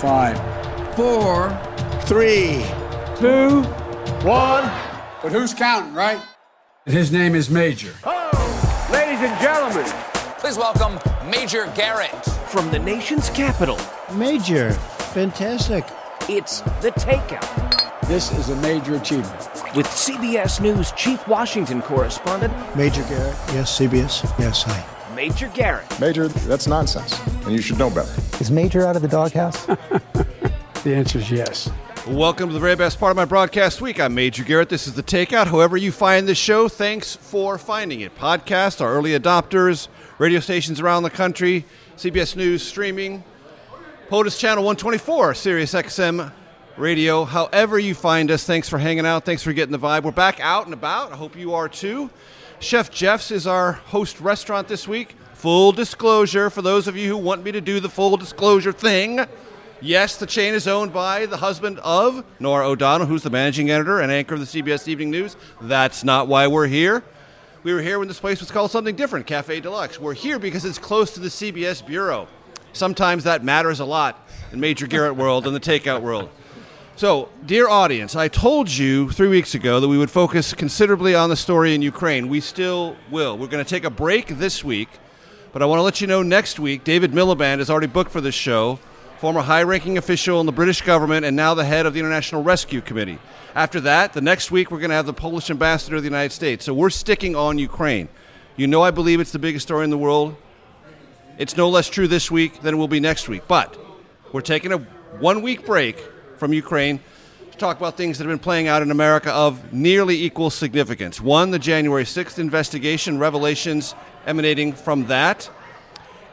Five, four, three, two, one. But who's counting, right? His name is Major. Oh, ladies and gentlemen, please welcome Major Garrett. From the nation's capital. Major, fantastic. It's The Takeout. This is a major achievement. With CBS News Chief Washington Correspondent Major Garrett, yes, CBS, yes, hi. Major Garrett. Major, that's nonsense, and you should know better. Is Major out of the doghouse? the answer is yes. Welcome to the very best part of my broadcast week. I'm Major Garrett. This is the Takeout. However, you find this show, thanks for finding it. Podcast, our early adopters, radio stations around the country, CBS News streaming, POTUS Channel 124, Sirius XM Radio. However, you find us, thanks for hanging out. Thanks for getting the vibe. We're back out and about. I hope you are too. Chef Geoff's is our host restaurant this week. Full disclosure for those of you who want me to do the full disclosure thing. Yes, the chain is owned by the husband of Norah O'Donnell, who's the managing editor and anchor of the CBS Evening News. That's not why we're here. We were here when this place was called something different, Cafe Deluxe. We're here because it's close to the CBS Bureau. Sometimes that matters a lot in Major Garrett world and the takeout world. So, dear audience, I told you three weeks ago that we would focus considerably on the story in Ukraine. We still will. We're going to take a break this week, but I want to let you know next week, David Miliband is already booked for this show former high ranking official in the British government, and now the head of the International Rescue Committee. After that, the next week, we're going to have the Polish ambassador of the United States. So we're sticking on Ukraine. You know, I believe it's the biggest story in the world. It's no less true this week than it will be next week. But we're taking a one week break from Ukraine to talk about things that have been playing out in America of nearly equal significance. One, the January 6th investigation, revelations emanating from that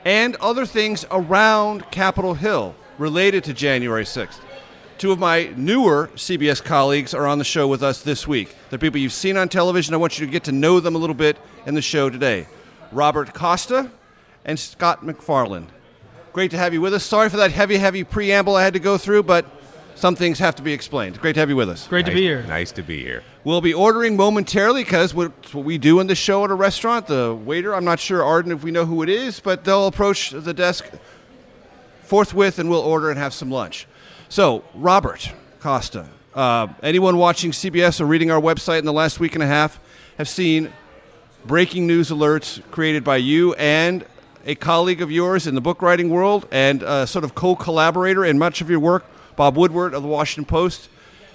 and other things around Capitol Hill related to January 6th. Two of my newer CBS colleagues are on the show with us this week. They're people you've seen on television. I want you to get to know them a little bit in the show today. Robert Costa and Scott MacFarlane. Great to have you with us. Sorry for that heavy, heavy preamble I had to go through, but some things have to be explained. Great to have you with us. Great nice, to be here. Nice to be here. We'll be ordering momentarily because what we do in the show at a restaurant. The waiter, I'm not sure, Arden, if we know who it is, but they'll approach the desk forthwith and we'll order and have some lunch. So, Robert Costa, uh, anyone watching CBS or reading our website in the last week and a half have seen breaking news alerts created by you and a colleague of yours in the book writing world and a sort of co collaborator in much of your work Bob Woodward of the Washington Post.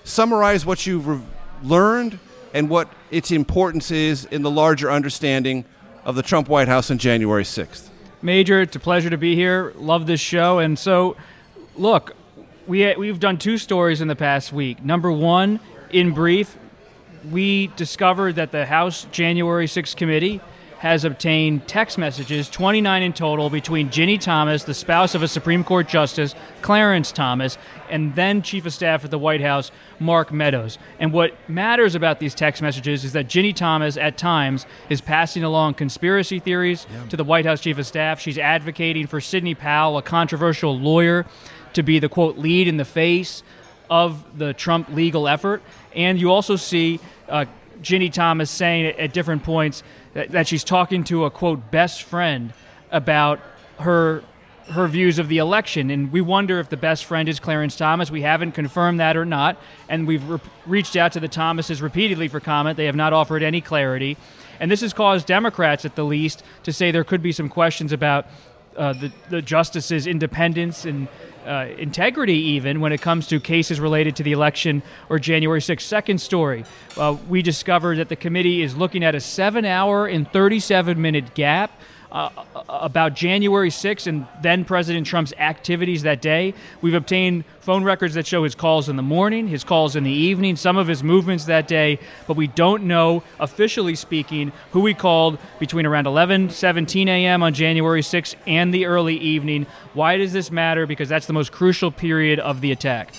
Summarize what you've re- learned and what its importance is in the larger understanding of the Trump White House on January 6th. Major, it's a pleasure to be here. Love this show. And so, look, we, we've done two stories in the past week. Number one, in brief, we discovered that the House January 6th committee has obtained text messages, 29 in total, between Ginny Thomas, the spouse of a Supreme Court Justice, Clarence Thomas, and then Chief of Staff at the White House, Mark Meadows. And what matters about these text messages is that Ginny Thomas, at times, is passing along conspiracy theories yeah. to the White House Chief of Staff. She's advocating for Sidney Powell, a controversial lawyer, to be the quote lead in the face of the Trump legal effort. And you also see uh, Ginny Thomas saying at different points that, she's talking to a quote best friend about her her views of the election. And we wonder if the best friend is Clarence Thomas. We haven't confirmed that or not. And we've re- reached out to the Thomases repeatedly for comment. They have not offered any clarity. And this has caused Democrats, at the least, to say there could be some questions about uh, the, the justices' independence and uh, integrity, even when it comes to cases related to the election or January 6th. Second story, uh, we discovered that the committee is looking at a seven hour and 37 minute gap uh, about January 6th and then President Trump's activities that day. We've obtained phone records that show his calls in the morning, his calls in the evening, some of his movements that day, but we don't know, officially speaking, who he called between around 11, 17 a.m. on January 6th and the early evening. Why does this matter? Because that's the most crucial period of the attack.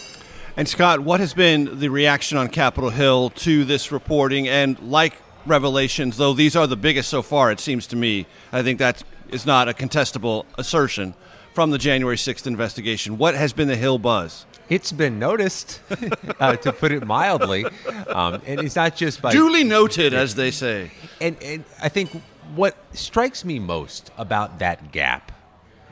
And Scott, what has been the reaction on Capitol Hill to this reporting? And like revelations, though these are the biggest so far, it seems to me. I think that is not a contestable assertion from the January 6th investigation. What has been the Hill buzz? It's been noticed, uh, to put it mildly, um, and it's not just by duly noted, as they say. And, and I think what strikes me most about that gap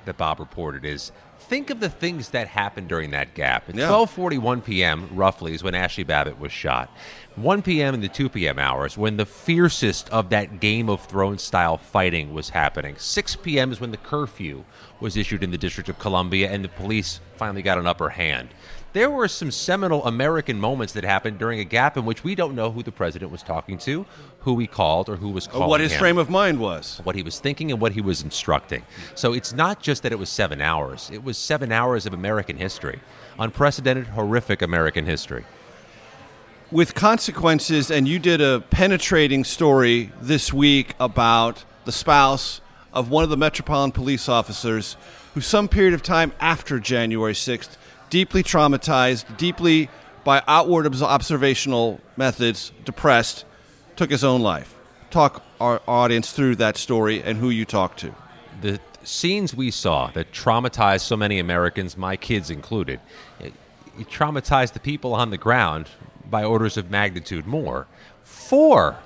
that Bob reported is think of the things that happened during that gap. At Yeah. 12:41 p.m. roughly is when Ashley Babbitt was shot. 1 p.m. and the 2 p.m. hours when the fiercest of that Game of Thrones style fighting was happening. 6 p.m. is when the curfew was issued in the District of Columbia and the police finally got an upper hand. There were some seminal American moments that happened during a gap in which we don't know who the president was talking to, who he called, or who was calling what his him frame of mind was. what he was thinking and what he was instructing. So it's not just that it was seven hours, it was seven hours of American history. Unprecedented, horrific American history. with consequences, and you did a penetrating story this week about the spouse of one of the Metropolitan Police officers who, some period of time after January 6th, deeply traumatized, deeply by outward observational methods, depressed, took his own life. Talk our audience through that story and who you talked to. The scenes we saw that traumatized so many Americans, my kids included, it, it traumatized the people on the ground by orders of magnitude more. Four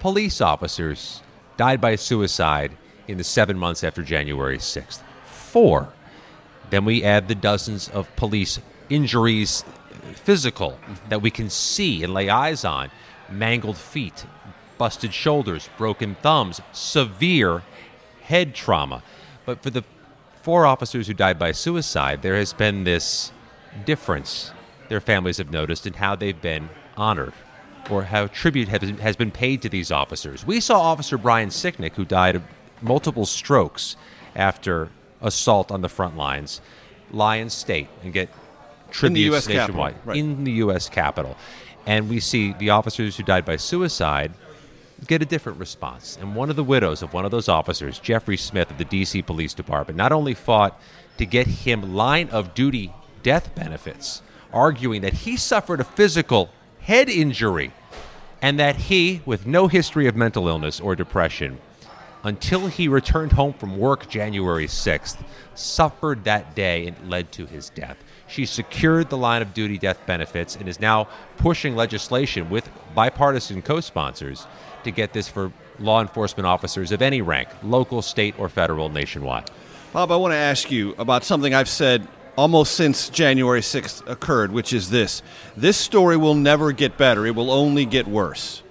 police officers died by suicide in the seven months after January 6th. Four. Then we add the dozens of police injuries, physical, that we can see and lay eyes on mangled feet, busted shoulders, broken thumbs, severe head trauma. But for the four officers who died by suicide, there has been this difference their families have noticed in how they've been honored or how tribute has been, paid to these officers. We saw Officer Brian Sicknick, who died of multiple strokes after assault on the front lines, lie in state and get tributes US Capitol, nationwide right. in the U.S. Capitol. And we see the officers who died by suicide get a different response. And one of the widows of one of those officers, Jeffrey Smith of the D.C. Police Department, not only fought to get him line of duty death benefits, arguing that he suffered a physical head injury and that he, with no history of mental illness or depression, until he returned home from work January 6th, suffered that day and led to his death. She secured the line of duty death benefits and is now pushing legislation with bipartisan co sponsors to get this for law enforcement officers of any rank, local, state, or federal, nationwide. Bob, I want to ask you about something I've said almost since January 6th occurred, which is this. This story will never get better, it will only get worse.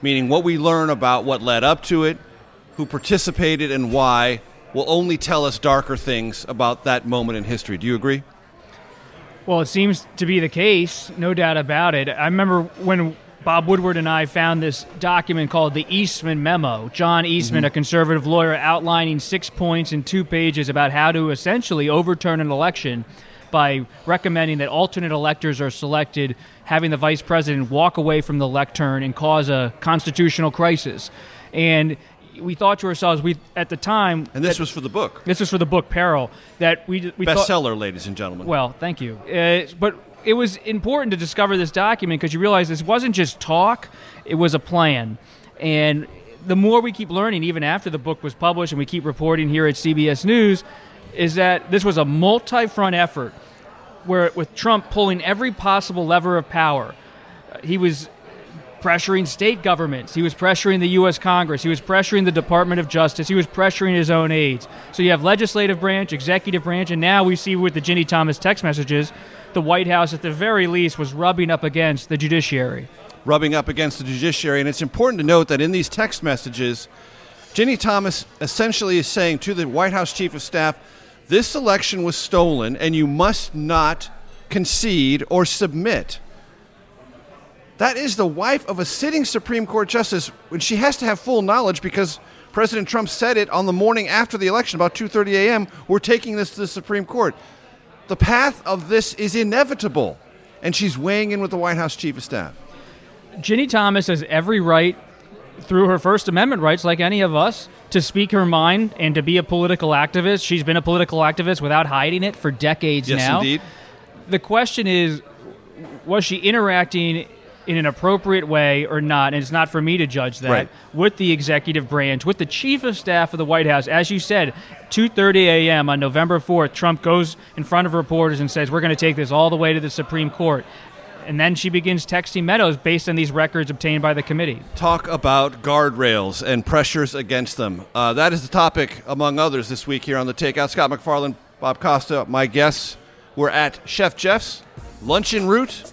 Meaning, what we learn about what led up to it, who participated, and why will only tell us darker things about that moment in history. Do you agree? Well, it seems to be the case, no doubt about it. I remember when Bob Woodward and I found this document called the Eastman Memo. John Eastman, mm-hmm. a conservative lawyer, outlining six points in two pages about how to essentially overturn an election by recommending that alternate electors are selected, having the vice president walk away from the lectern and cause a constitutional crisis. And we thought to ourselves, we at the time, And this that- was for the book. this was for the book Peril that we we thought, Bestseller, ladies and gentlemen. well, thank you. Uh, but it was important to discover this document because you realize this wasn't just talk; it was a plan. And the more we keep learning, even after the book was published, and we keep reporting here at CBS News, is that this was a multi-front effort, where with Trump pulling every possible lever of power, he was pressuring state governments. He was pressuring the U.S. Congress. He was pressuring the Department of Justice. He was pressuring his own aides. So you have legislative branch, executive branch, and now we see with the Ginny Thomas text messages, the White House at the very least was rubbing up against the judiciary. rubbing up against the judiciary. And it's important to note that in these text messages, Ginny Thomas essentially is saying to the White House Chief of Staff, this election was stolen and you must not concede or submit. That is the wife of a sitting Supreme Court justice, and she has to have full knowledge because President Trump said it on the morning after the election, about 2:30 a.m. We're taking this to the Supreme Court. The path of this is inevitable, and she's weighing in with the White House chief of staff. Ginny Thomas has every right, through her First Amendment rights, like any of us, to speak her mind and to be a political activist. She's been a political activist without hiding it for decades Yes, now. indeed. The question is, was she interacting in an appropriate way or not? And it's not for me to judge that Right. with the executive branch, with the chief of staff of the White House. As you said, 2:30 a.m. on November 4th, Trump goes in front of reporters and says, "We're going to take this all the way to the Supreme Court." And then she begins texting Meadows based on these records obtained by the committee. Talk about guardrails and pressures against them. Uh, that is the topic, among others, this week here on the Takeout. Scott MacFarlane, Bob Costa, my guests. We're at Chef Geoff's Luncheon route,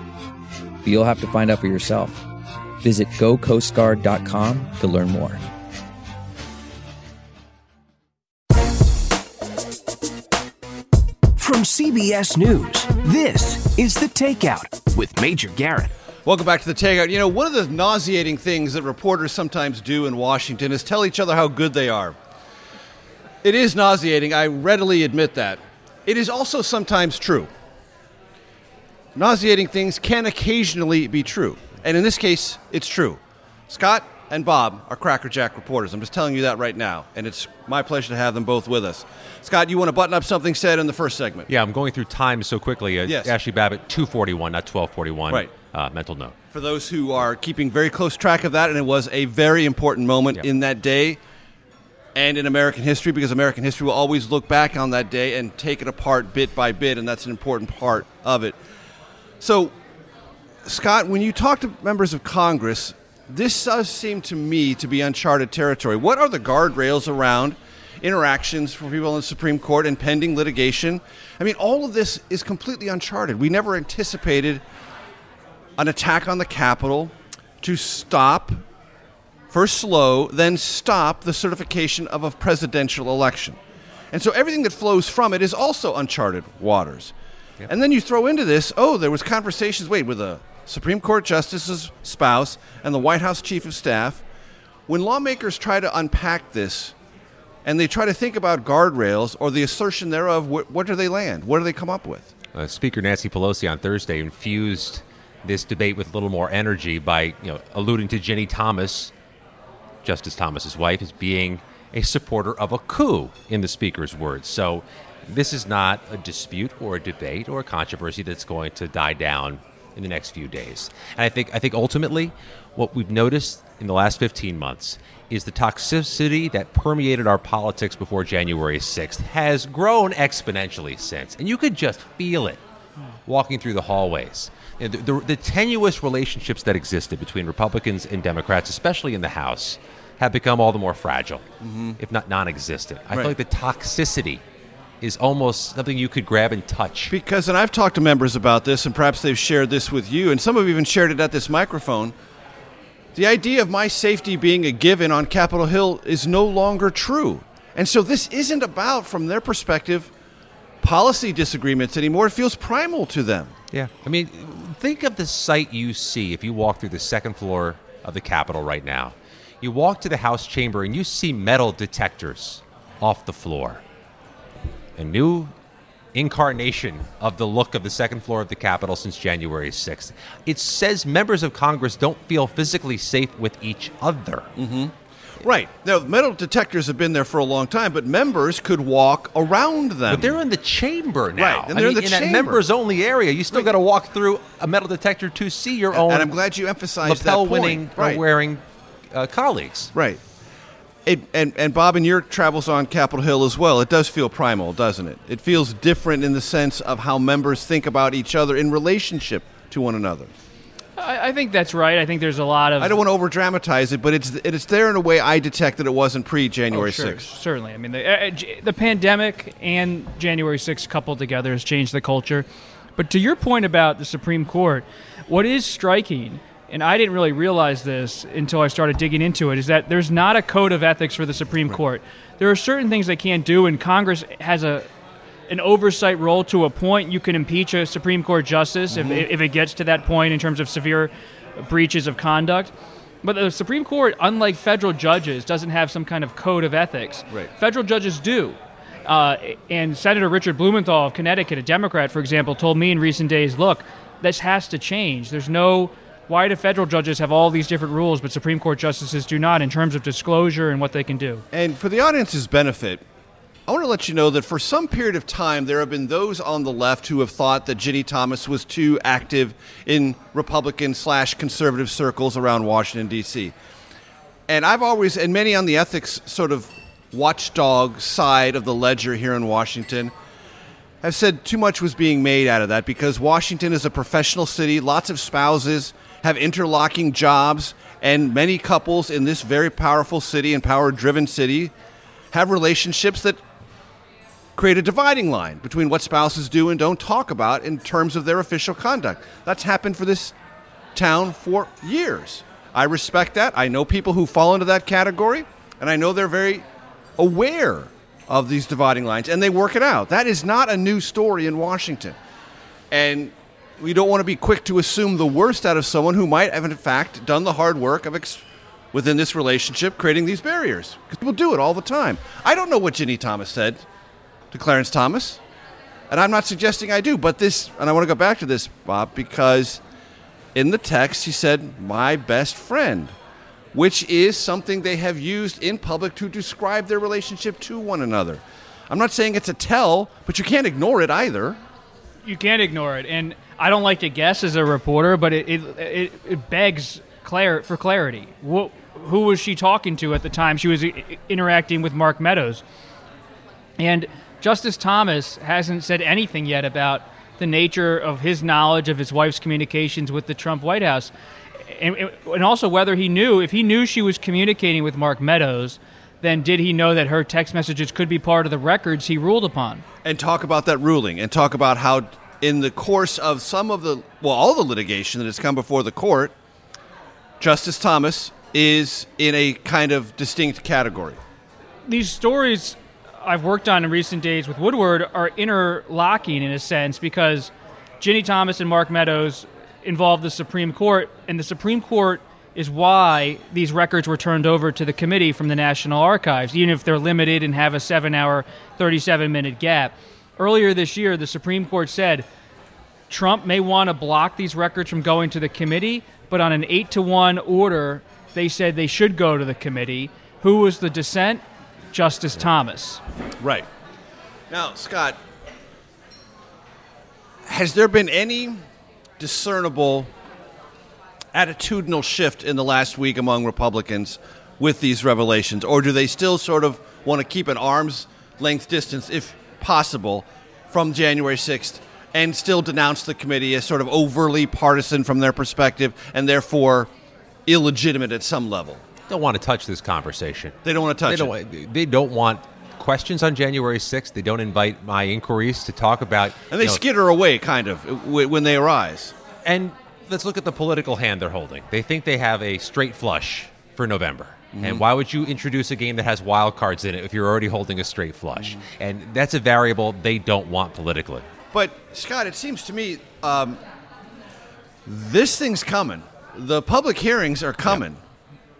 But you'll have to find out for yourself. Visit gocoastguard.com to learn more. From CBS News, this is The Takeout with Major Garrett. Welcome back to the Takeout. You know, one of the nauseating things that reporters sometimes do in Washington is tell each other how good they are. It is nauseating. I readily admit that. It is also sometimes true. Nauseating things can occasionally be true. And in this case, it's true. Scott and Bob are Cracker Jack reporters. I'm just telling you that right now. And it's my pleasure to have them both with us. Scott, you want to button up something said in the first segment? Yeah, I'm going through time so quickly. Uh, Yes. Ashley Babbitt, 241, not 1241. Right. Uh, mental note. for those who are keeping very close track of that, and it was a very important moment in that day and in American history because American history will always look back on that day and take it apart bit by bit, and that's an important part of it. So, Scott, when you talk to members of Congress, this does seem to me to be uncharted territory. What are the guardrails around interactions for people in the Supreme Court and pending litigation? I mean, all of this is completely uncharted. We never anticipated an attack on the Capitol to stop, first slow, then stop the certification of a presidential election. And so everything that flows from it is also uncharted waters. And then you throw into this, oh, there was conversations, wait, with a Supreme Court justice's spouse and the White House chief of staff. When lawmakers try to unpack this and they try to think about guardrails or the assertion thereof, wh- what do they land? What do they come up with? Uh, Speaker Nancy Pelosi on Thursday infused this debate with a little more energy by you know alluding to Ginny Thomas, Justice Thomas's wife, as being a supporter of a coup, in the Speaker's words. So this is not a dispute or a debate or a controversy that's going to die down in the next few days. And I think I think ultimately what we've noticed in the last 15 months is the toxicity that permeated our politics before January 6th has grown exponentially since. And you could just feel it walking through the hallways. The, the, the tenuous relationships that existed between Republicans and Democrats, especially in the House, have become all the more fragile, mm-hmm. if not non existent. I Right. feel like the toxicity is almost something you could grab and touch. Because, and I've talked to members about this, and perhaps they've shared this with you, and some have even shared it at this microphone. The idea of my safety being a given on Capitol Hill is no longer true. And so this isn't about, from their perspective, policy disagreements anymore. It feels primal to them. Yeah. I mean, think of the sight you see if you walk through the second floor of the Capitol right now. You walk to the House chamber and you see metal detectors off the floor. A new incarnation of the look of the second floor of the Capitol since January 6th. It says members of Congress don't feel physically safe with each other. Mm-hmm. Right. Now, metal detectors have been there for a long time, but members could walk around them. But they're in the chamber now. Right, and they're I in the that chamber. members only area. You still got to walk through a metal detector to see your own. and I'm glad you emphasized that lapel point. winning Right. or wearing uh, colleagues. Right. It, and, and Bob, in your travels on Capitol Hill as well, it does feel primal, doesn't it? It feels different in the sense of how members think about each other in relationship to one another. I, I think that's right. I think there's a lot of. I don't want to over dramatize it, but it's it's there in a way I detect that it wasn't pre January Oh, sure, 6th. Certainly. I mean, the, uh, J- the pandemic and January 6th coupled together has changed the culture. But to your point about the Supreme Court, what is striking, and I didn't really realize this until I started digging into it, is that there's not a code of ethics for the Supreme Court. There are certain things they can't do, and Congress has a an oversight role to a point. You can impeach a Supreme Court justice Mhm. if, if it gets to that point in terms of severe breaches of conduct. But the Supreme Court, unlike federal judges, doesn't have some kind of code of ethics. Right. Federal judges do. Uh, and Senator Richard Blumenthal of Connecticut, a Democrat, for example, told me in recent days look, this has to change. There's no. Why do federal judges have all these different rules, but Supreme Court justices do not in terms of disclosure and what they can do? And for the audience's benefit, I want to let you know that for some period of time, there have been those on the left who have thought that Ginny Thomas was too active in Republican slash conservative circles around Washington, D.C. And I've always, and many on the ethics sort of watchdog side of the ledger here in Washington, have said too much was being made out of that because Washington is a professional city. Lots of spouses have interlocking jobs, and many couples in this very powerful city and power driven city have relationships that create a dividing line between what spouses do and don't talk about in terms of their official conduct. That's happened for this town for years. I respect that. I know people who fall into that category, and I know they're very aware of these dividing lines, and they work it out. That is not a new story in Washington. And we don't want to be quick to assume the worst out of someone who might have, in fact, done the hard work of ex- within this relationship creating these barriers. Because people do it all the time. I don't know what Ginny Thomas said to Clarence Thomas, and I'm not suggesting I do, but this, and I want to go back to this, Bob, because in the text she said, my best friend, which is something they have used in public to describe their relationship to one another. I'm not saying it's a tell, but you can't ignore it either. You can't ignore it, and I don't like to guess as a reporter, but it it, it, begs clar- for clarity. Wh- who was she talking to at the time she was i- interacting with Mark Meadows? And Justice Thomas hasn't said anything yet about the nature of his knowledge of his wife's communications with the Trump White House. And, and also whether he knew, if he knew she was communicating with Mark Meadows, then did he know that her text messages could be part of the records he ruled upon? and talk about that ruling and talk about how in the course of some of the well all the litigation that has come before the court justice thomas is in a kind of distinct category these stories I've worked on in recent days with Woodward are interlocking in a sense because Ginny Thomas and Mark Meadows involved the Supreme Court, and the Supreme Court is why these records were turned over to the committee from the National Archives, even if they're limited and have a seven hour, 37 minute gap. Earlier this year, the Supreme Court said Trump may want to block these records from going to the committee, but on an eight to one order, they said they should go to the committee. Who was the dissent? Justice Thomas. right now scott has there been any discernible attitudinal shift in the last week among republicans with these revelations or do they still sort of want to keep an arm's length distance if possible from january 6th and still denounce the committee as sort of overly partisan from their perspective and therefore illegitimate at some level Don't want to touch this conversation. They don't want to touch they don't, Want, they don't want questions on January 6th. They don't invite my inquiries to talk about. and they you know, skitter away kind of when they arise And let's look at the political hand they're holding. They think they have a straight flush for November. Mhm. And why would you introduce a game that has wild cards in it if you're already holding a straight flush? And that's a variable they don't want politically. But Scott, it seems to me um, this thing's coming. The public hearings are coming.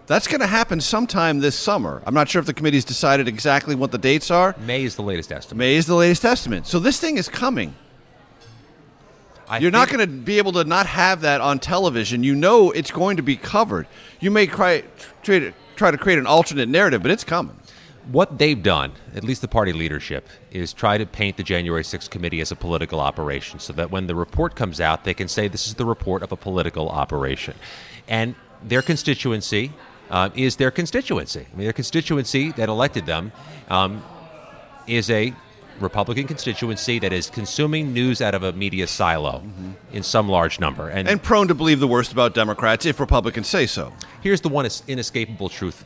That's going to happen sometime this summer. I'm not sure if the committee's decided exactly what the dates are. May is the latest estimate. May is the latest estimate. So this thing is coming. You're not going to be able to not have that on television. You know it's going to be covered. You may try, try, to, try to create an alternate narrative, but it's coming. What they've done, at least the party leadership, is try to paint the January 6th committee as a political operation so that when the report comes out, they can say this is the report of a political operation. And their constituency uh, is their constituency. I mean, their constituency that elected them um, is a Republican constituency that is consuming news out of a media silo mm-hmm. in some large number. And, And prone to believe the worst about Democrats if Republicans say so. here's the one inescapable truth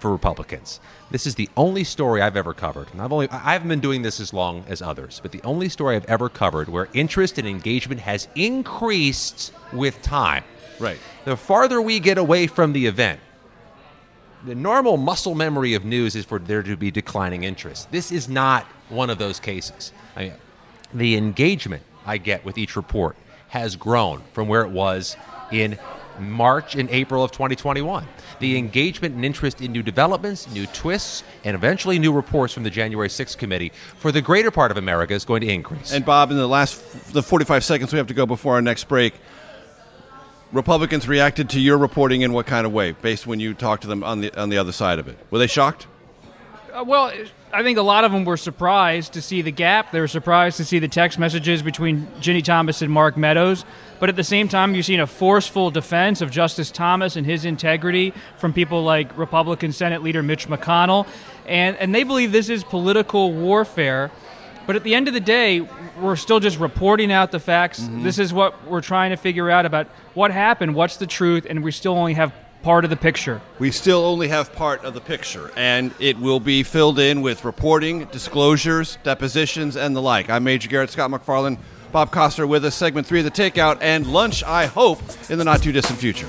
for Republicans. This is the only story I've ever covered. And I've only I haven't been doing this as long as others, but the only story I've ever covered where interest and engagement has increased with time. Right. The farther we get away from the event, the normal muscle memory of news is for there to be declining interest. This is not one of those cases. I mean, the engagement I get with each report has grown from where it was in March and April of 2021. The engagement and interest in new developments, new twists, and eventually new reports from the January 6th committee for the greater part of America is going to increase. And Bob, in the last the 45 seconds we have to go before our next break, Republicans reacted to your reporting in what kind of way, based when you talked to them on the on the other side of it? Were they shocked? Uh, well, I think a lot of them were surprised to see the gap. They were surprised to see the text messages between Ginny Thomas and Mark Meadows. But at the same time, you've seen a forceful defense of Justice Thomas and his integrity from people like Republican Senate Leader Mitch McConnell. And, and they believe this is political warfare. But at the end of the day, we're still just reporting out the facts. Mm-hmm. This is what we're trying to figure out about what happened, what's the truth, and we still only have part of the picture. We still only have part of the picture, and it will be filled in with reporting, disclosures, depositions, and the like. I'm Major Garrett Scott MacFarlane. Bob Costa with us, segment three of the Takeout, and lunch, I hope, in the not too distant future.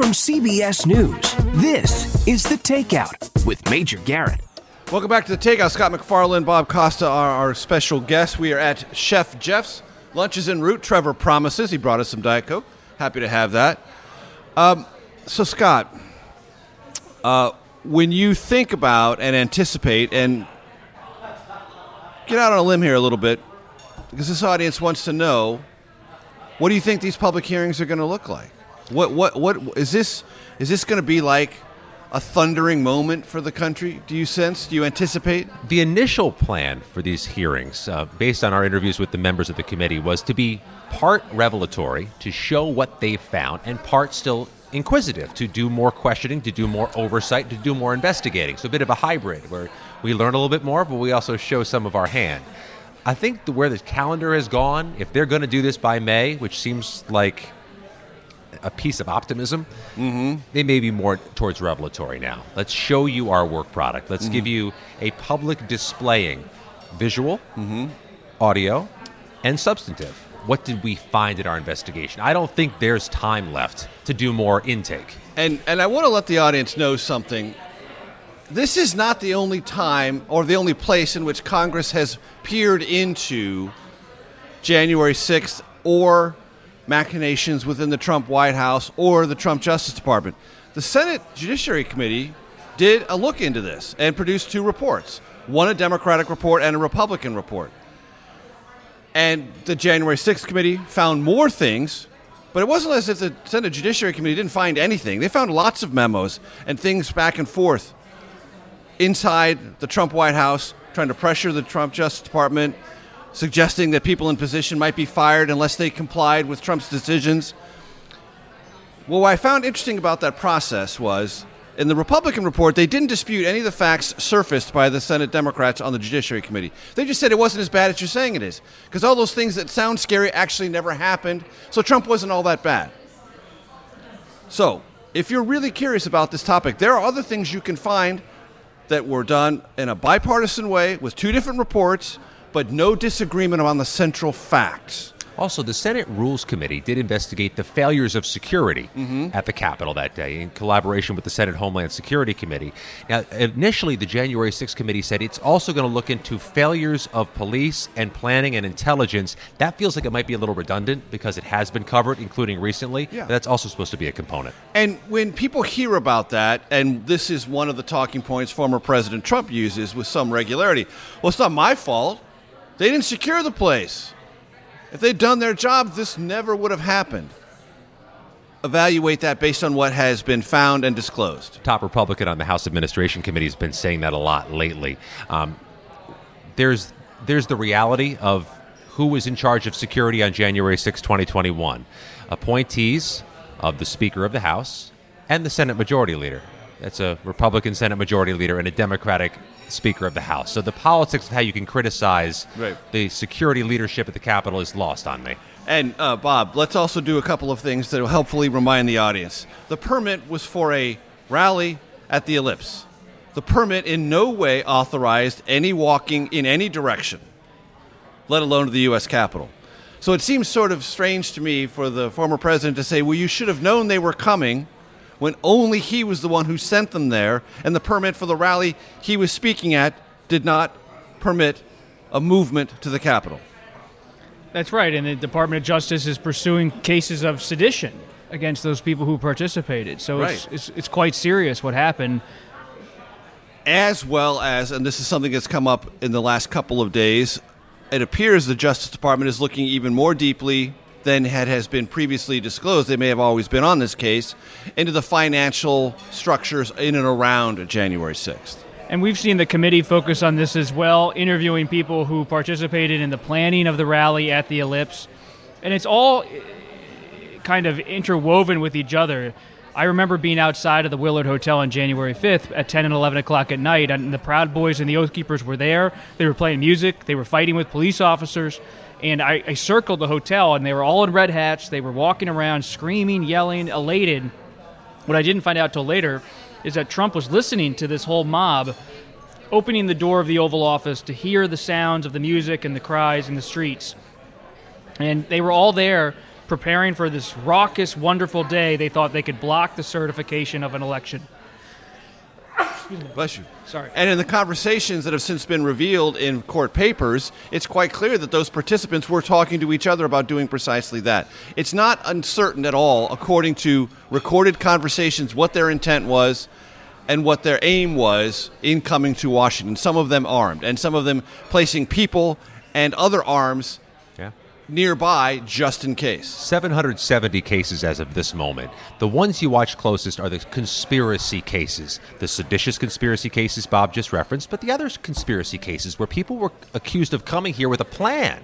From CBS News, this is The Takeout with Major Garrett. Welcome back to the Takeout. Scott MacFarlane, Bob Costa are our special guests. We are at Chef Geoff's. Lunch is en route. Trevor promises. He brought us some Diet Coke. Happy to have that. Um, so, Scott, uh, when you think about and anticipate and get out on a limb here a little bit, because this audience wants to know, what do you think these public hearings are going to look like? What what what is this? Is this going to be like a thundering moment for the country? Do you sense? Do you anticipate? The initial plan for these hearings, uh, based on our interviews with the members of the committee, was to be part revelatory to show what they found, and part still inquisitive to do more questioning, to do more oversight, to do more investigating. So a bit of a hybrid where we learn a little bit more, but we also show some of our hand. I think the, where the calendar has gone, if they're going to do this by May, which seems like a piece of optimism, Mm-hmm. they may be more towards revelatory now. Let's show you our work product. Let's give Mhm. you a public displaying visual, Mm-hmm. audio, and substantive. What did we find in our investigation? I don't think there's time left to do more intake. And and I want to let the audience know something. This is not the only time or the only place in which Congress has peered into January 6th or machinations within the Trump White House or the Trump Justice Department. The Senate Judiciary Committee did a look into this and produced two reports one a Democratic report and a Republican report. And the January 6th committee found more things, but it wasn't as if the Senate Judiciary Committee didn't find anything. They found lots of memos and things back and forth inside the Trump White House, trying to pressure the Trump Justice Department, suggesting that people in position might be fired unless they complied with Trump's decisions. Well, what I found interesting about that process was in the Republican report, they didn't dispute any of the facts surfaced by the Senate Democrats on the Judiciary Committee. They just said it wasn't as bad as you're saying it is. Because all those things that sound scary actually never happened. So Trump wasn't all that bad. So, if you're really curious about this topic, there are other things you can find that were done in a bipartisan way with two different reports, but no disagreement on the central facts. Also, the Senate Rules Committee did investigate the failures of security mm-hmm. at the Capitol that day in collaboration with the Senate Homeland Security Committee. Now, initially, the January 6th committee said it's also going to look into failures of police and planning and intelligence. That feels like it might be a little redundant because it has been covered, including recently. Yeah. That's also supposed to be a component. And when people hear about that, and this is one of the talking points former President Trump uses with some regularity, well, it's not my fault. They didn't secure the place. If they'd done their job, this never would have happened. Evaluate that based on what has been found and disclosed. top Republican on the House Administration Committee has been saying that a lot lately. Um, there's there's the reality of who was in charge of security on January 6, 2021. Appointees of the Speaker of the House and the Senate Majority Leader. That's a Republican Senate Majority Leader and a Democratic Speaker of the House. So the politics of how you can criticize Right. the security leadership at the Capitol is lost on me. And uh, Bob, let's also do a couple of things that will helpfully remind the audience. The permit was for a rally at the Ellipse. The permit in no way authorized any walking in any direction, let alone to the U.S. Capitol. So it seems sort of strange to me for the former president to say, well, you should have known they were coming when only he was the one who sent them there, and the permit for the rally he was speaking at did not permit a movement to the Capitol. That's right, and the Department of Justice is pursuing cases of sedition against those people who participated. So it's, it's, it's quite serious what happened. as well as, and this is something that's come up in the last couple of days, it appears the Justice Department is looking even more deeply than had has been previously disclosed. They may have always been on this case into the financial structures in and around January sixth. And we've seen the committee focus on this as well, interviewing people who participated in the planning of the rally at the Ellipse. And it's all eh, kind of interwoven with each other. I remember being outside of the Willard Hotel on January 5th at 10 and 11 o'clock at night, and the Proud Boys and the Oath Keepers were there. They were playing music, they were fighting with police officers. And I, I circled the hotel, and they were all in red hats. They were walking around, screaming, yelling, elated. What I didn't find out till later is that Trump was listening to this whole mob, opening the door of the Oval Office to hear the sounds of the music and the cries in the streets. And they were all there preparing for this raucous, wonderful day. They thought they could block the certification of an election. Bless you. Sorry. And in the conversations that have since been revealed in court papers, it's quite clear that those participants were talking to each other about doing precisely that. It's not uncertain at all, according to recorded conversations, what their intent was and what their aim was in coming to Washington. Some of them armed, and some of them placing people and other arms. Nearby just in case. 770 cases as of this moment. The ones you watch closest are the conspiracy cases, the seditious conspiracy cases Bob just referenced, but the other conspiracy cases where people were accused of coming here with a plan,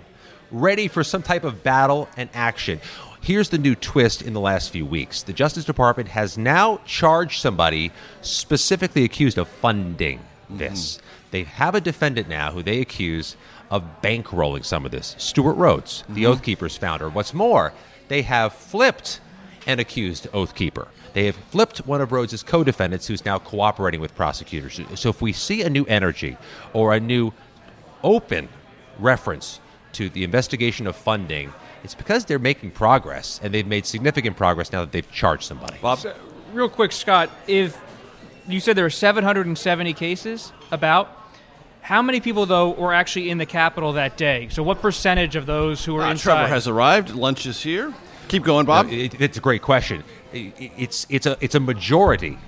ready for some type of battle and action. Here's the new twist in the last few weeks. The Justice Department has now charged somebody specifically accused of funding this. Mm-hmm. They have a defendant now who they accuse of bankrolling some of this. Stewart Rhodes, the mm-hmm. Oath Keepers founder. What's more, they have flipped an accused Oath Keeper. They have flipped one of Rhodes' co defendants who's now cooperating with prosecutors. So if we see a new energy or a new open reference to the investigation of funding, it's because they're making progress, and they've made significant progress now that they've charged somebody. Bob? So, real quick, Scott, if you said there were 770 cases about, how many people, though, were actually in the Capitol that day? So, what percentage of those who were Uh, inside? Trevor has arrived. Lunch is here. Keep going, Bob. No, it- it's a great question. I- I- It's it's a it's a majority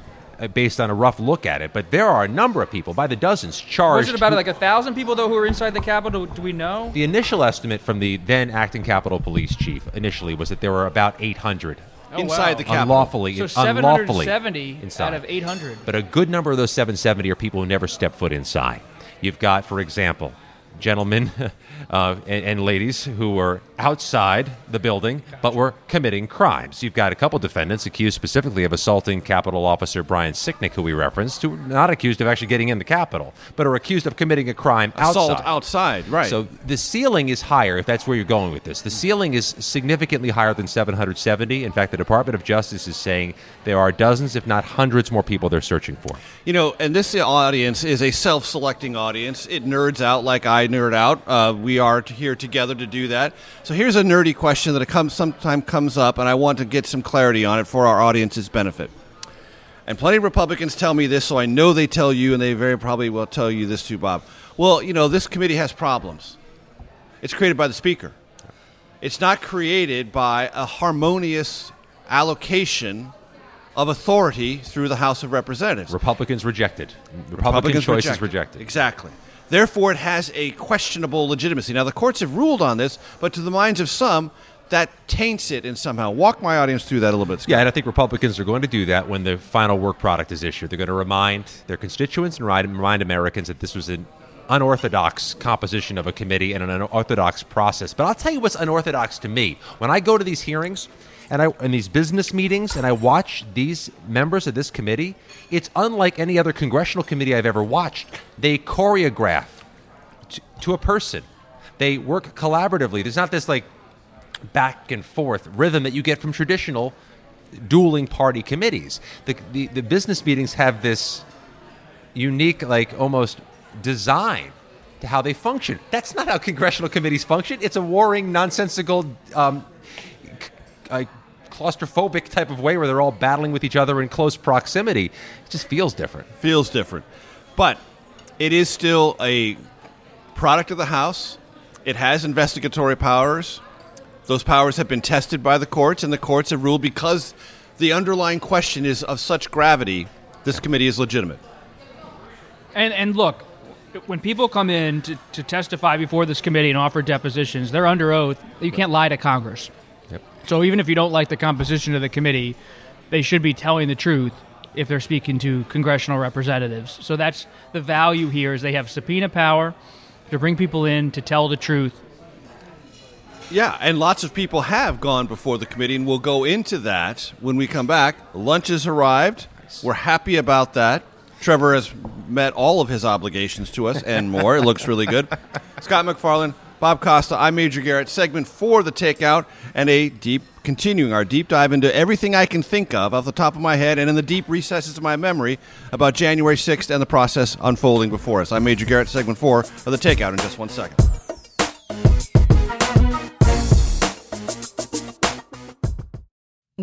uh, based on a rough look at it, but there are a number of people by the dozens charged. Was it about who- like a thousand people though who were inside the Capitol? Do we know? the initial estimate from the then acting Capitol Police Chief initially was that there were about 800 Oh, Inside wow. the Capitol. unlawfully So unlawfully 770 inside. out of 800. But a good number of those 770 are people who never step foot inside. You've got, for example, gentlemen uh, and, and ladies who were outside the building but were committing crimes. You've got a couple defendants accused specifically of assaulting Capitol Officer Brian Sicknick, who we referenced, who are not accused of actually getting in the Capitol, but are accused of committing a crime Assault outside. outside, right. So the ceiling is higher, if that's where you're going with this. The ceiling is significantly higher than 770. In fact, the Department of Justice is saying there are dozens, if not hundreds, more people they're searching for. You know, and this audience is a self selecting audience. It nerds out like I I nerd out. Uh, we are here together to do that. So here's a nerdy question that comes sometime comes up, and I want to get some clarity on it for our audience's benefit. And plenty of Republicans tell me this, so I know they tell you, and they very probably will tell you this too, Bob. Well, you know, this committee has problems. It's created by the Speaker. It's not created by a harmonious allocation of authority through the House of Representatives. Republicans rejected. Republican choice is rejected. Exactly. Therefore, it has a questionable legitimacy. Now, the courts have ruled on this, but to the minds of some, that taints it in somehow. Walk my audience through that a little bit. Scott. Yeah, and I think Republicans are going to do that when the final work product is issued. They're going to remind their constituents and remind Americans that this was an unorthodox composition of a committee and an unorthodox process. But I'll tell you what's unorthodox to me. When I go to these hearings and I in these business meetings and I watch these members of this committee, it's unlike any other congressional committee I've ever watched. They choreograph to, to a person. They work collaboratively. There's not this like back and forth rhythm that you get from traditional dueling party committees. The, the, the business meetings have this unique, like almost design to how they function. That's not how congressional committees function. It's a warring, nonsensical, um, c- claustrophobic type of way where they're all battling with each other in close proximity. It just feels different. Feels different. But it is still a product of the House. It has investigatory powers. Those powers have been tested by the courts, and the courts have ruled because the underlying question is of such gravity, this committee is legitimate. And and look, when people come in to, to testify before this committee and offer depositions, they're under oath. You can't lie to Congress. Yep. So even if you don't like the composition of the committee, they should be telling the truth if they're speaking to congressional representatives. So that's the value here is they have subpoena power to bring people in to tell the truth. Yeah, and lots of people have gone before the committee, and we'll go into that when we come back. Lunch has arrived. We're happy about that. Trevor has met all of his obligations to us and more. it looks really good. Scott MacFarlane, Bob Costa, I'm Major Garrett. Segment four, the takeout, and a deep, continuing our deep dive into everything I can think of off the top of my head and in the deep recesses of my memory about January 6th and the process unfolding before us. I'm Major Garrett, segment four of the takeout in just one second.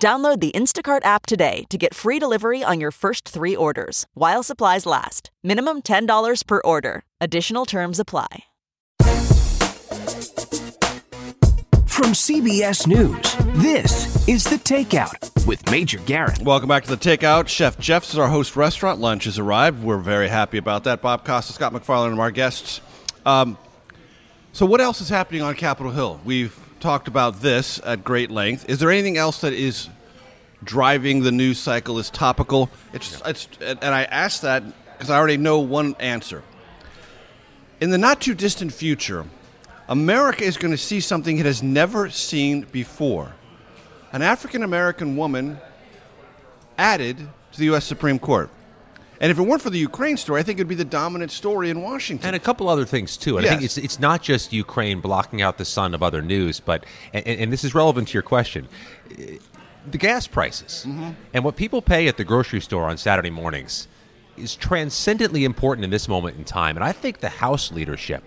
Download the Instacart app today to get free delivery on your first three orders while supplies last. Minimum $10 per order. Additional terms apply. From CBS News, this is The Takeout with Major Garrett. Welcome back to the Takeout. Chef Geoff's is our host restaurant. Lunch has arrived. We're very happy about that. Bob Costa, Scott MacFarlane, and our guests. Um, so, what else is happening on Capitol Hill? We've talked about this at great length. Is there anything else that is driving the news cycle? Is topical? It's, it's and I ask that because I already know one answer. In the not too distant future, America is going to see something it has never seen before. An African American woman added to the U.S. Supreme Court. And if it weren't for the Ukraine story, I think it'd be the dominant story in Washington. And a couple other things too. And Yes. I think it's it's not just Ukraine blocking out the sun of other news, but and, and this is relevant to your question. The gas prices mm-hmm. and what people pay at the grocery store on Saturday mornings is transcendently important in this moment in time. And I think the House leadership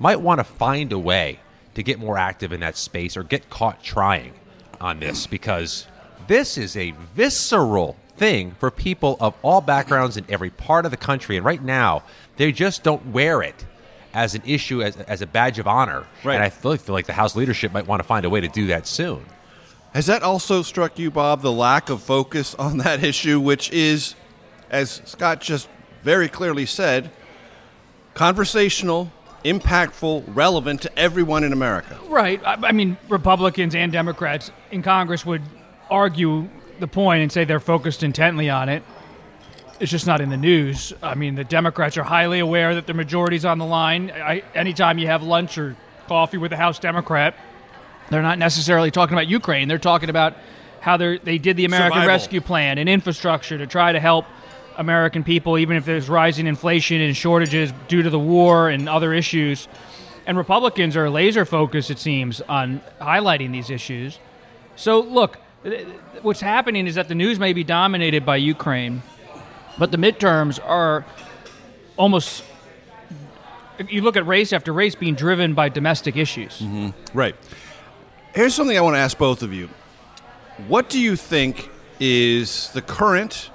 might want to find a way to get more active in that space or get caught trying on this because this is a visceral thing for people of all backgrounds in every part of the country. And right now, they just don't wear it as an issue, as, as a badge of honor. Right. And I feel, feel like the House leadership might want to find a way to do that soon. Has that also struck you, Bob, the lack of focus on that issue, which is, as Scott just very clearly said, conversational, impactful, relevant to everyone in America? Right. I, I mean, Republicans and Democrats in Congress would argue the point and say they're focused intently on it. It's just not in the news. I mean, the Democrats are highly aware that the majority's on the line. I, anytime you have lunch or coffee with a House Democrat. They're not necessarily talking about Ukraine. They're talking about how they they did the American Survival. Rescue Plan and infrastructure to try to help American people, even if there's rising inflation and shortages due to the war and other issues. And Republicans are laser focused, it seems, on highlighting these issues. So, look, what's happening is that the news may be dominated by Ukraine, but the midterms are almost. You look at race after race being driven by domestic issues. Mm-hmm. Right. Here's something I want to ask both of you. What do you think is the current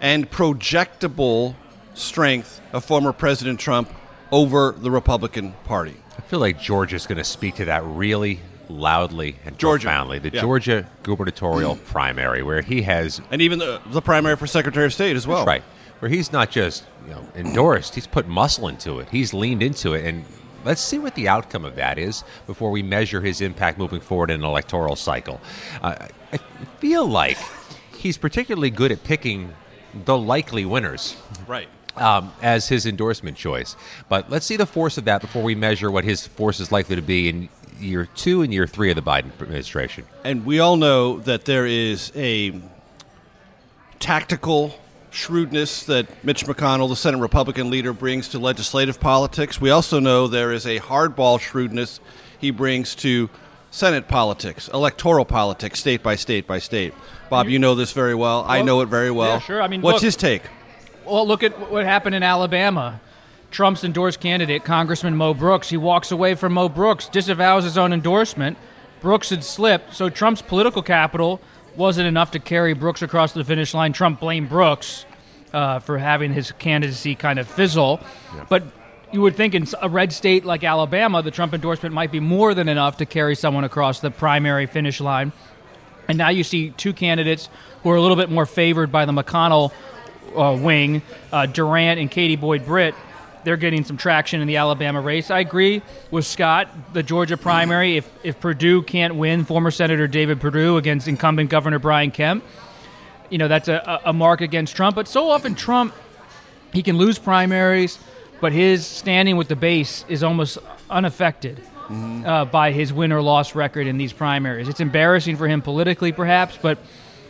and projectable strength of former President Trump over the Republican Party? I feel like Georgia's going to speak to that really loudly and Georgia. profoundly. The Yeah. Georgia gubernatorial primary, where he has And even the, the primary for Secretary of State as well. That's right. Where he's not just you know endorsed, he's put muscle into it. He's leaned into it, and let's see what the outcome of that is before we measure his impact moving forward in an electoral cycle. Uh, I feel like he's particularly good at picking the likely winners. Right. Um, as his endorsement choice. But let's see the force of that before we measure what his force is likely to be in year two and year three of the Biden administration. And we all know that there is a tactical shrewdness that Mitch McConnell, the Senate Republican leader, brings to legislative politics. We also know there is a hardball shrewdness he brings to Senate politics, electoral politics, state by state by state. Bob, you know this very well. I know it very well. yeah, sure. I mean, what's look- his take? Well, look at what happened in Alabama. Trump's endorsed candidate, Congressman Mo Brooks, he walks away from Mo Brooks, disavows his own endorsement. Brooks had slipped, so Trump's political capital wasn't enough to carry Brooks across the finish line. Trump blamed Brooks uh, for having his candidacy kind of fizzle. But you would think in a red state like Alabama, the Trump endorsement might be more than enough to carry someone across the primary finish line. And now you see two candidates who are a little bit more favored by the McConnell uh, wing, uh, Durant and Katie Boyd Britt. They're getting some traction in the Alabama race. I agree with Scott. The Georgia primary, if, if Perdue can't win, former Senator David Perdue against incumbent Governor Brian Kemp, you know, that's a, a mark against Trump. But so often, Trump, he can lose primaries, but his standing with the base is almost unaffected uh, by his win or loss record in these primaries. It's embarrassing for him politically, perhaps, but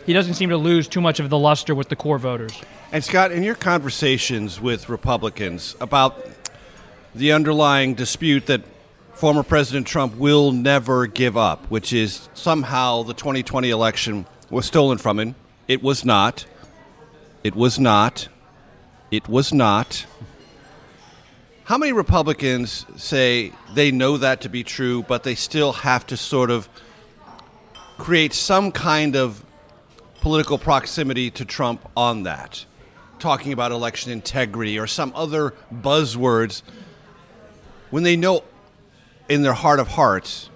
he doesn't seem to lose too much of the luster with the core voters. And Scott, in your conversations with Republicans about the underlying dispute that former President Trump will never give up, which is somehow the 2020 election was stolen from him. It was not. It was not. It was not. How many Republicans say they know that to be true, but they still have to sort of create some kind of political proximity to Trump on that? Talking about election integrity or some other buzzwords when they know in their heart of hearts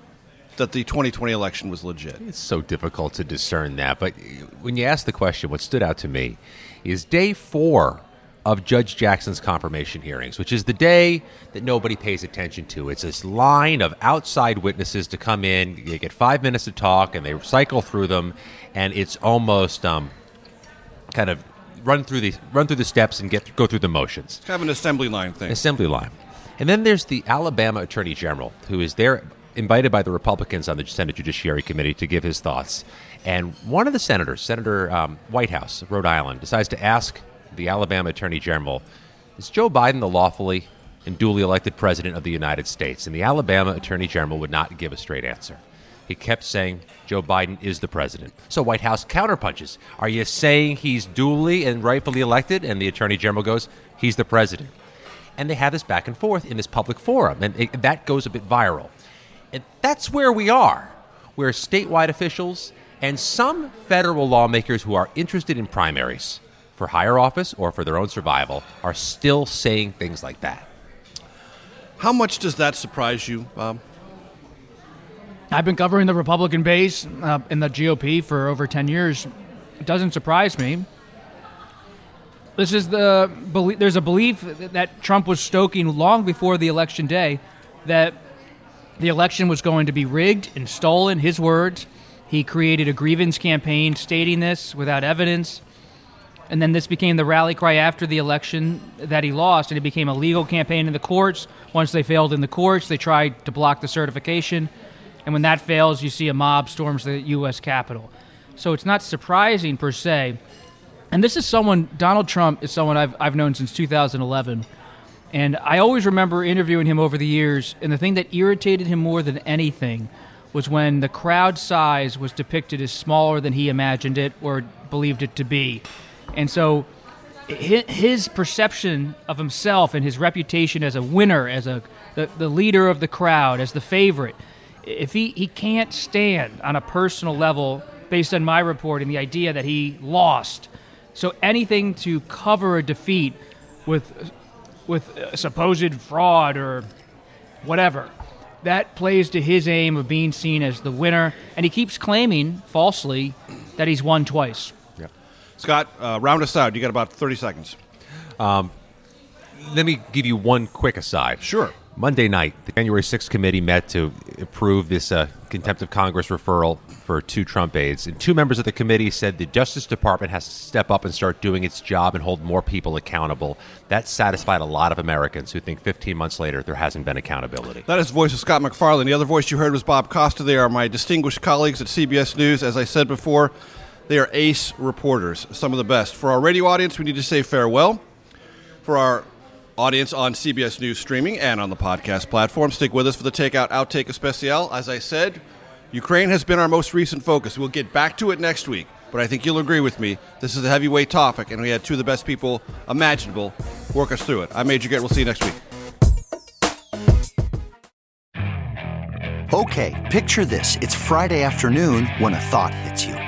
that the 2020 election was legit. It's so difficult to discern that. But when you ask the question, what stood out to me is day four of Judge Jackson's confirmation hearings, which is the day that nobody pays attention to. It's this line of outside witnesses to come in. They get five minutes to talk, and they cycle through them, and it's almost um, kind of run through the run through the steps and get go through the motions. It's kind of an assembly line thing. Assembly line. And then there's the Alabama Attorney General, who is there invited by the Republicans on the Senate Judiciary Committee to give his thoughts. And one of the senators, Senator um, Whitehouse, Rhode Island, decides to ask the Alabama Attorney General, is Joe Biden the lawfully and duly elected president of the United States? And the Alabama Attorney General would not give a straight answer. He kept saying Joe Biden is the president. So Whitehouse counterpunches. Are you saying he's duly and rightfully elected? And the Attorney General goes, he's the president. And they have this back and forth in this public forum, and it, that goes a bit viral. And that's where we are, where statewide officials and some federal lawmakers who are interested in primaries for higher office or for their own survival are still saying things like that. How much does that surprise you, Bob? I've been covering the Republican base uh, in the GOP for over 10 years. It doesn't surprise me. This is the there's a belief that Trump was stoking long before the election day that the election was going to be rigged and stolen. His words. He created a grievance campaign stating this without evidence. And then this became the rally cry after the election that he lost, and it became a legal campaign in the courts. Once they failed in the courts, they tried to block the certification. And when that fails, you see a mob storms the U.S. Capitol. So it's not surprising per se. And this is someone, Donald Trump is someone I've, I've known since 2011. And I always remember interviewing him over the years, and the thing that irritated him more than anything was when the crowd size was depicted as smaller than he imagined it or believed it to be. And so his perception of himself and his reputation as a winner, as a the, the leader of the crowd, as the favorite, if he, he can't stand on a personal level based on my reporting the idea that he lost. So anything to cover a defeat with with uh, supposed fraud or whatever. That plays to his aim of being seen as the winner, and he keeps claiming falsely that he's won twice. Yeah, Scott, uh, round us out. You got about 30 seconds. Um, let me give you one quick aside. Sure. Monday night, the January 6th committee met to approve this uh, contempt of Congress referral for two Trump aides. And two members of the committee said the Justice Department has to step up and start doing its job and hold more people accountable. That satisfied a lot of Americans who think 15 months later there hasn't been accountability. That is the voice of Scott MacFarlane. The other voice you heard was Bob Costa. They are my distinguished colleagues at CBS News. As I said before, they are ace reporters, some of the best. For our radio audience, we need to say farewell. For our audience on CBS News streaming and on the podcast platform, stick with us for the Takeout Outtake Especial. As I said, Ukraine has been our most recent focus. We'll get back to it next week, but I think you'll agree with me. This is a heavyweight topic, and we had two of the best people imaginable work us through it. I'm Major Garrett. We'll see you next week. Okay, picture this. It's Friday afternoon when a thought hits you.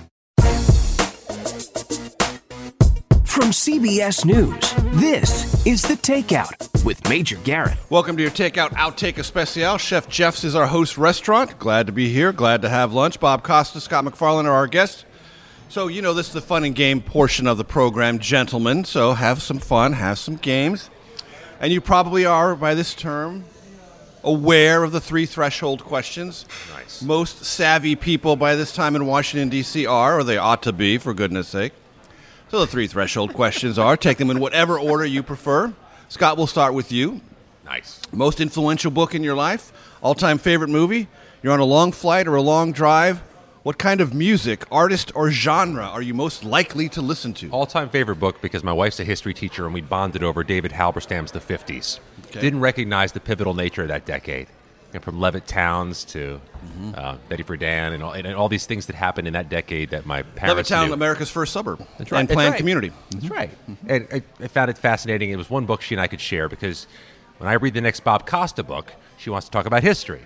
From CBS News, this is The Takeout with Major Garrett. Welcome to your Takeout Outtake Especial. Chef Geoff's is our host restaurant. Glad to be here. Glad to have lunch. Bob Costa, Scott MacFarlane are our guests. So, you know, this is the fun and game portion of the program, gentlemen. So, have some fun, have some games. And you probably are, by this term, aware of the three threshold questions. Nice. Most savvy people by this time in Washington, D.C. are, or they ought to be, for goodness sake. So, the three threshold questions are take them in whatever order you prefer. Scott, we'll start with you. Nice. Most influential book in your life? All time favorite movie? You're on a long flight or a long drive? What kind of music, artist, or genre are you most likely to listen to? All time favorite book because my wife's a history teacher and we bonded over David Halberstam's The 50s. Okay. Didn't recognize the pivotal nature of that decade. You know, from Levittowns to Mm-hmm. uh, Betty Friedan and all, and all these things that happened in that decade that my parents Levittown, knew. America's first suburb. That's right. And planned right. community. That's right. And I, I found it fascinating. It was one book she and I could share because when I read the next Bob Costa book, she wants to talk about history.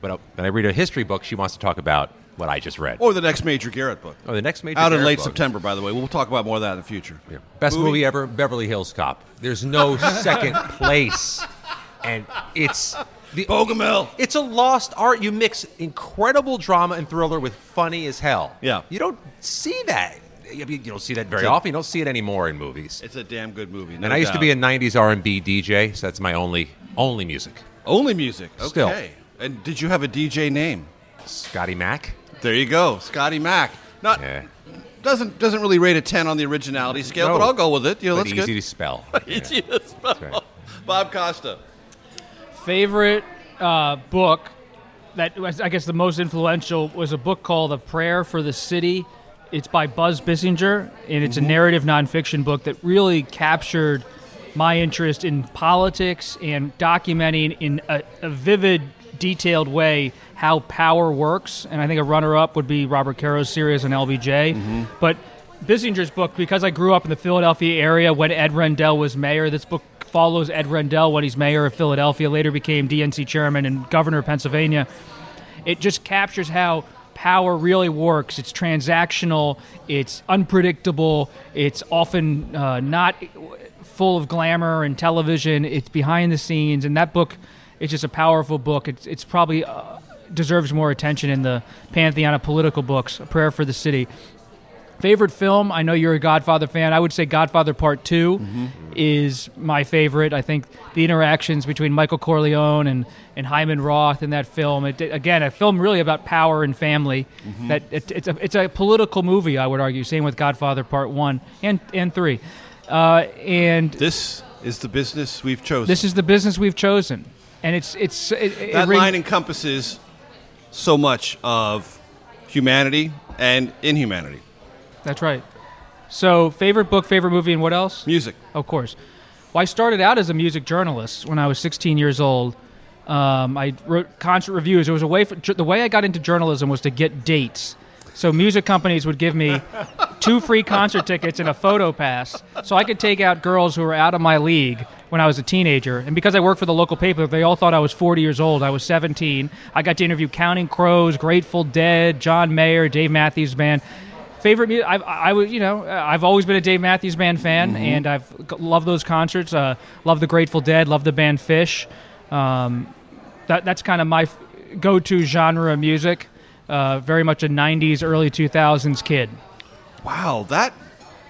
But uh, when I read a history book, she wants to talk about what I just read. Or the next Major Garrett book. Or the next Major Out in late book. September, by the way. We'll talk about more of that in the future. Best movie? ever, Beverly Hills Cop. There's no second place, and it's the Bogomil. It's a lost art. You mix incredible drama and thriller with funny as hell. Yeah. you don't see that. You don't see that very a- often. You don't see it anymore in movies. It's a damn good movie. no and I used to be a '90s R&B DJ, so that's my only only music. Only music. Okay. Still. And did you have a DJ name? Scotty Mac. There you go, Scotty Mac. Not Yeah. doesn't doesn't really rate a ten on the originality scale, No. but I'll go with it. You know, But that's easy good. to spell. easy to spell. right. Bob Costa. Favorite uh, book that was, I guess, the most influential was a book called A Prayer for the City. It's by Buzz Bissinger, and it's a narrative nonfiction book that really captured my interest in politics and documenting in a, a vivid, detailed way how power works. And I think a runner up would be Robert Caro's series on LBJ. But Bissinger's book, because I grew up in the Philadelphia area when Ed Rendell was mayor, this book follows Ed Rendell when he's mayor of Philadelphia, later became DNC chairman and governor of Pennsylvania. It just captures how power really works. It's transactional. It's unpredictable. It's often uh, not full of glamour and television. It's behind the scenes, and that book is just a powerful book. It's it's probably uh, deserves more attention in the pantheon of political books. A Prayer for the City. Favorite film? I know you're a Godfather fan. I would say Godfather Part 2 Mm-hmm. is my favorite. I think the interactions between Michael Corleone and, and Hyman Roth in that film. It, again, a film really about power and family. Mm-hmm. That it, it's a it's a political movie. I would argue. Same with Godfather Part One and and Three. Uh, and this is the business we've chosen. This is the business we've chosen, and it's it's it, it that ring- line encompasses so much of humanity and inhumanity. That's right. So, favorite book, favorite movie, and what else? Music. Of course. Well, I started out as a music journalist when I was 16 years old. Um, I wrote concert reviews. It was a way for, the way I got into journalism was to get dates. So music companies would give me two free concert tickets and a photo pass, so I could take out girls who were out of my league when I was a teenager. And because I worked for the local paper, they all thought I was 40 years old. I was 17. I got to interview Counting Crows, Grateful Dead, John Mayer, Dave Matthews Band favorite music I, I was you know i've always been a dave matthews band fan Mm-hmm. and i've loved those concerts uh, love the grateful dead love the band Phish um, that, that's kind of my f- go-to genre of music uh, very much a 90s early 2000s kid Wow, that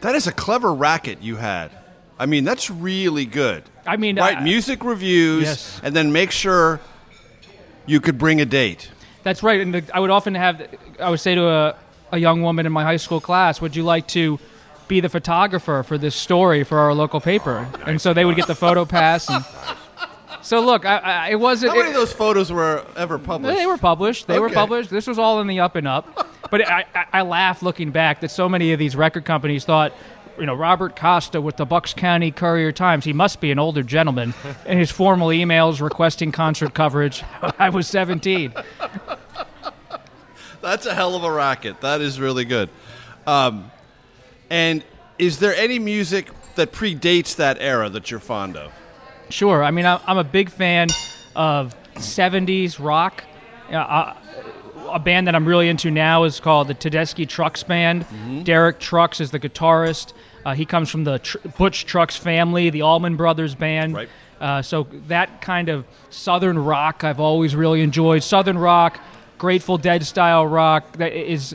that is a clever racket you had. I mean, that's really good. I mean, write I- music reviews Yes. and then make sure you could bring a date. That's right. And the, I would often have, I would say to a, a young woman in my high school class, would you like to be the photographer for this story for our local paper? And so they would get the photo pass. And, so look, I, I, it wasn't. How many it- of those photos were ever published? They were published. They were published. This was all in the up and up. But I, I, I laugh looking back that so many of these record companies thought, you know, Robert Costa with the Bucks County Courier Times, he must be an older gentleman. And his formal emails requesting concert coverage. I was 17. That's a hell of a racket. That is really good. Um, and is there any music that predates that era that you're fond of? Sure. I mean, I, I'm a big fan of 70s rock. Uh, a band that I'm really into now is called the Tedeschi Trucks Band. Mm-hmm. Derek Trucks is the guitarist. Uh, he comes from the Tr- Butch Trucks family, the Allman Brothers Band. Right. Uh, so that kind of southern rock I've always really enjoyed. Southern rock, Grateful Dead style rock that is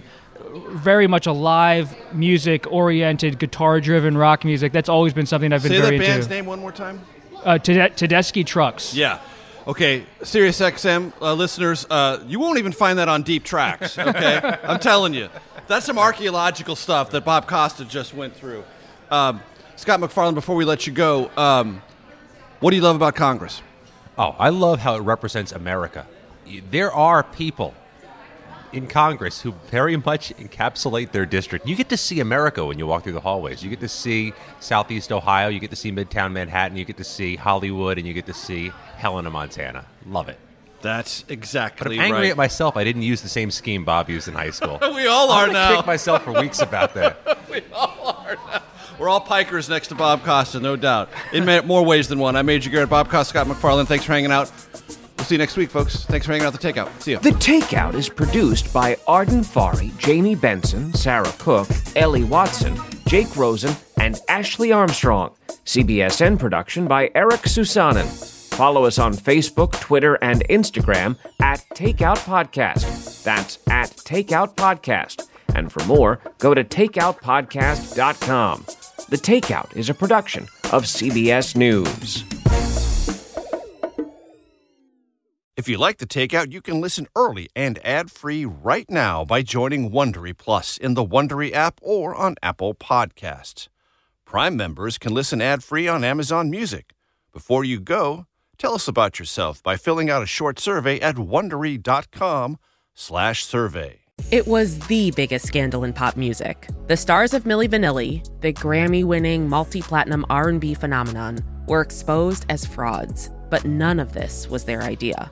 very much a live music oriented, guitar driven rock music. That's always been something I've been Say very that band's into. name one more time. Uh, Tede- Tedeschi Trucks. Yeah. Okay, Sirius XM uh, listeners, uh, you won't even find that on deep tracks. Okay, I'm telling you, that's some archaeological stuff that Bob Costa just went through. Um, Scott MacFarlane, before we let you go, um, what do you love about Congress? Oh, I love how it represents America. There are people in Congress who very much encapsulate their district. You get to see America when you walk through the hallways. You get to see Southeast Ohio, you get to see Midtown Manhattan, you get to see Hollywood, and you get to see Helena, Montana. Love it. That's exactly But I'm angry right. at myself. I didn't use the same scheme Bob used in high school. we all are I'm now. Kick myself for weeks about that. we all are now. We're all pikers next to Bob Costa, no doubt. In more ways than one. I'm Major Garrett, Bob Costa, Scott MacFarlane. Thanks for hanging out. We'll see you next week, folks. Thanks for hanging out the takeout. See you. The Takeout is produced by Arden Farhi, Jamie Benson, Sarah Cook, Ellie Watson, Jake Rosen, and Ashley Armstrong. CBSN production by Eric Susanen. Follow us on Facebook, Twitter, and Instagram at Takeout Podcast. That's at Takeout Podcast. And for more, go to takeoutpodcast.com. The Takeout is a production of CBS News. If you like the takeout, you can listen early and ad-free right now by joining Wondery Plus in the Wondery app or on Apple Podcasts. Prime members can listen ad-free on Amazon Music. Before you go, tell us about yourself by filling out a short survey at wondery.com/survey. It was the biggest scandal in pop music. The stars of Milli Vanilli, the Grammy-winning multi-platinum R&B phenomenon, were exposed as frauds. But none of this was their idea.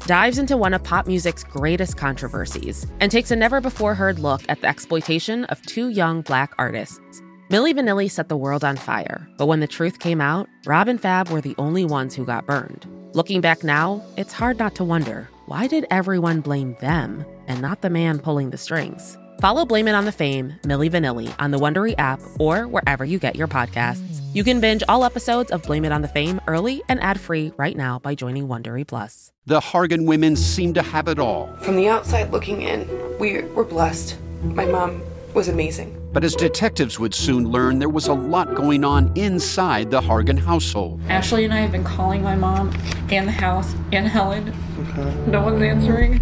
dives into one of pop music's greatest controversies and takes a never before heard look at the exploitation of two young black artists. Milli Vanilli set the world on fire, but when the truth came out, Rob and Fab were the only ones who got burned. Looking back now, it's hard not to wonder why did everyone blame them and not the man pulling the strings? Follow Blame It on the Fame, Milli Vanilli, on the Wondery app or wherever you get your podcasts. You can binge all episodes of Blame It on the Fame early and ad-free right now by joining Wondery Plus. The Hargan women seem to have it all. From the outside looking in, we were blessed. My mom was amazing. But as detectives would soon learn, there was a lot going on inside the Hargan household. Ashley and I have been calling my mom and the house and Helen. Okay. No one's answering.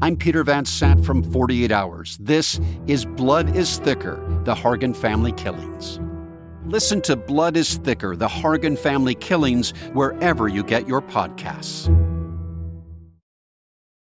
I'm Peter Van Sant from 48 Hours. This is Blood is Thicker The Hargan Family Killings. Listen to Blood is Thicker The Hargan Family Killings wherever you get your podcasts.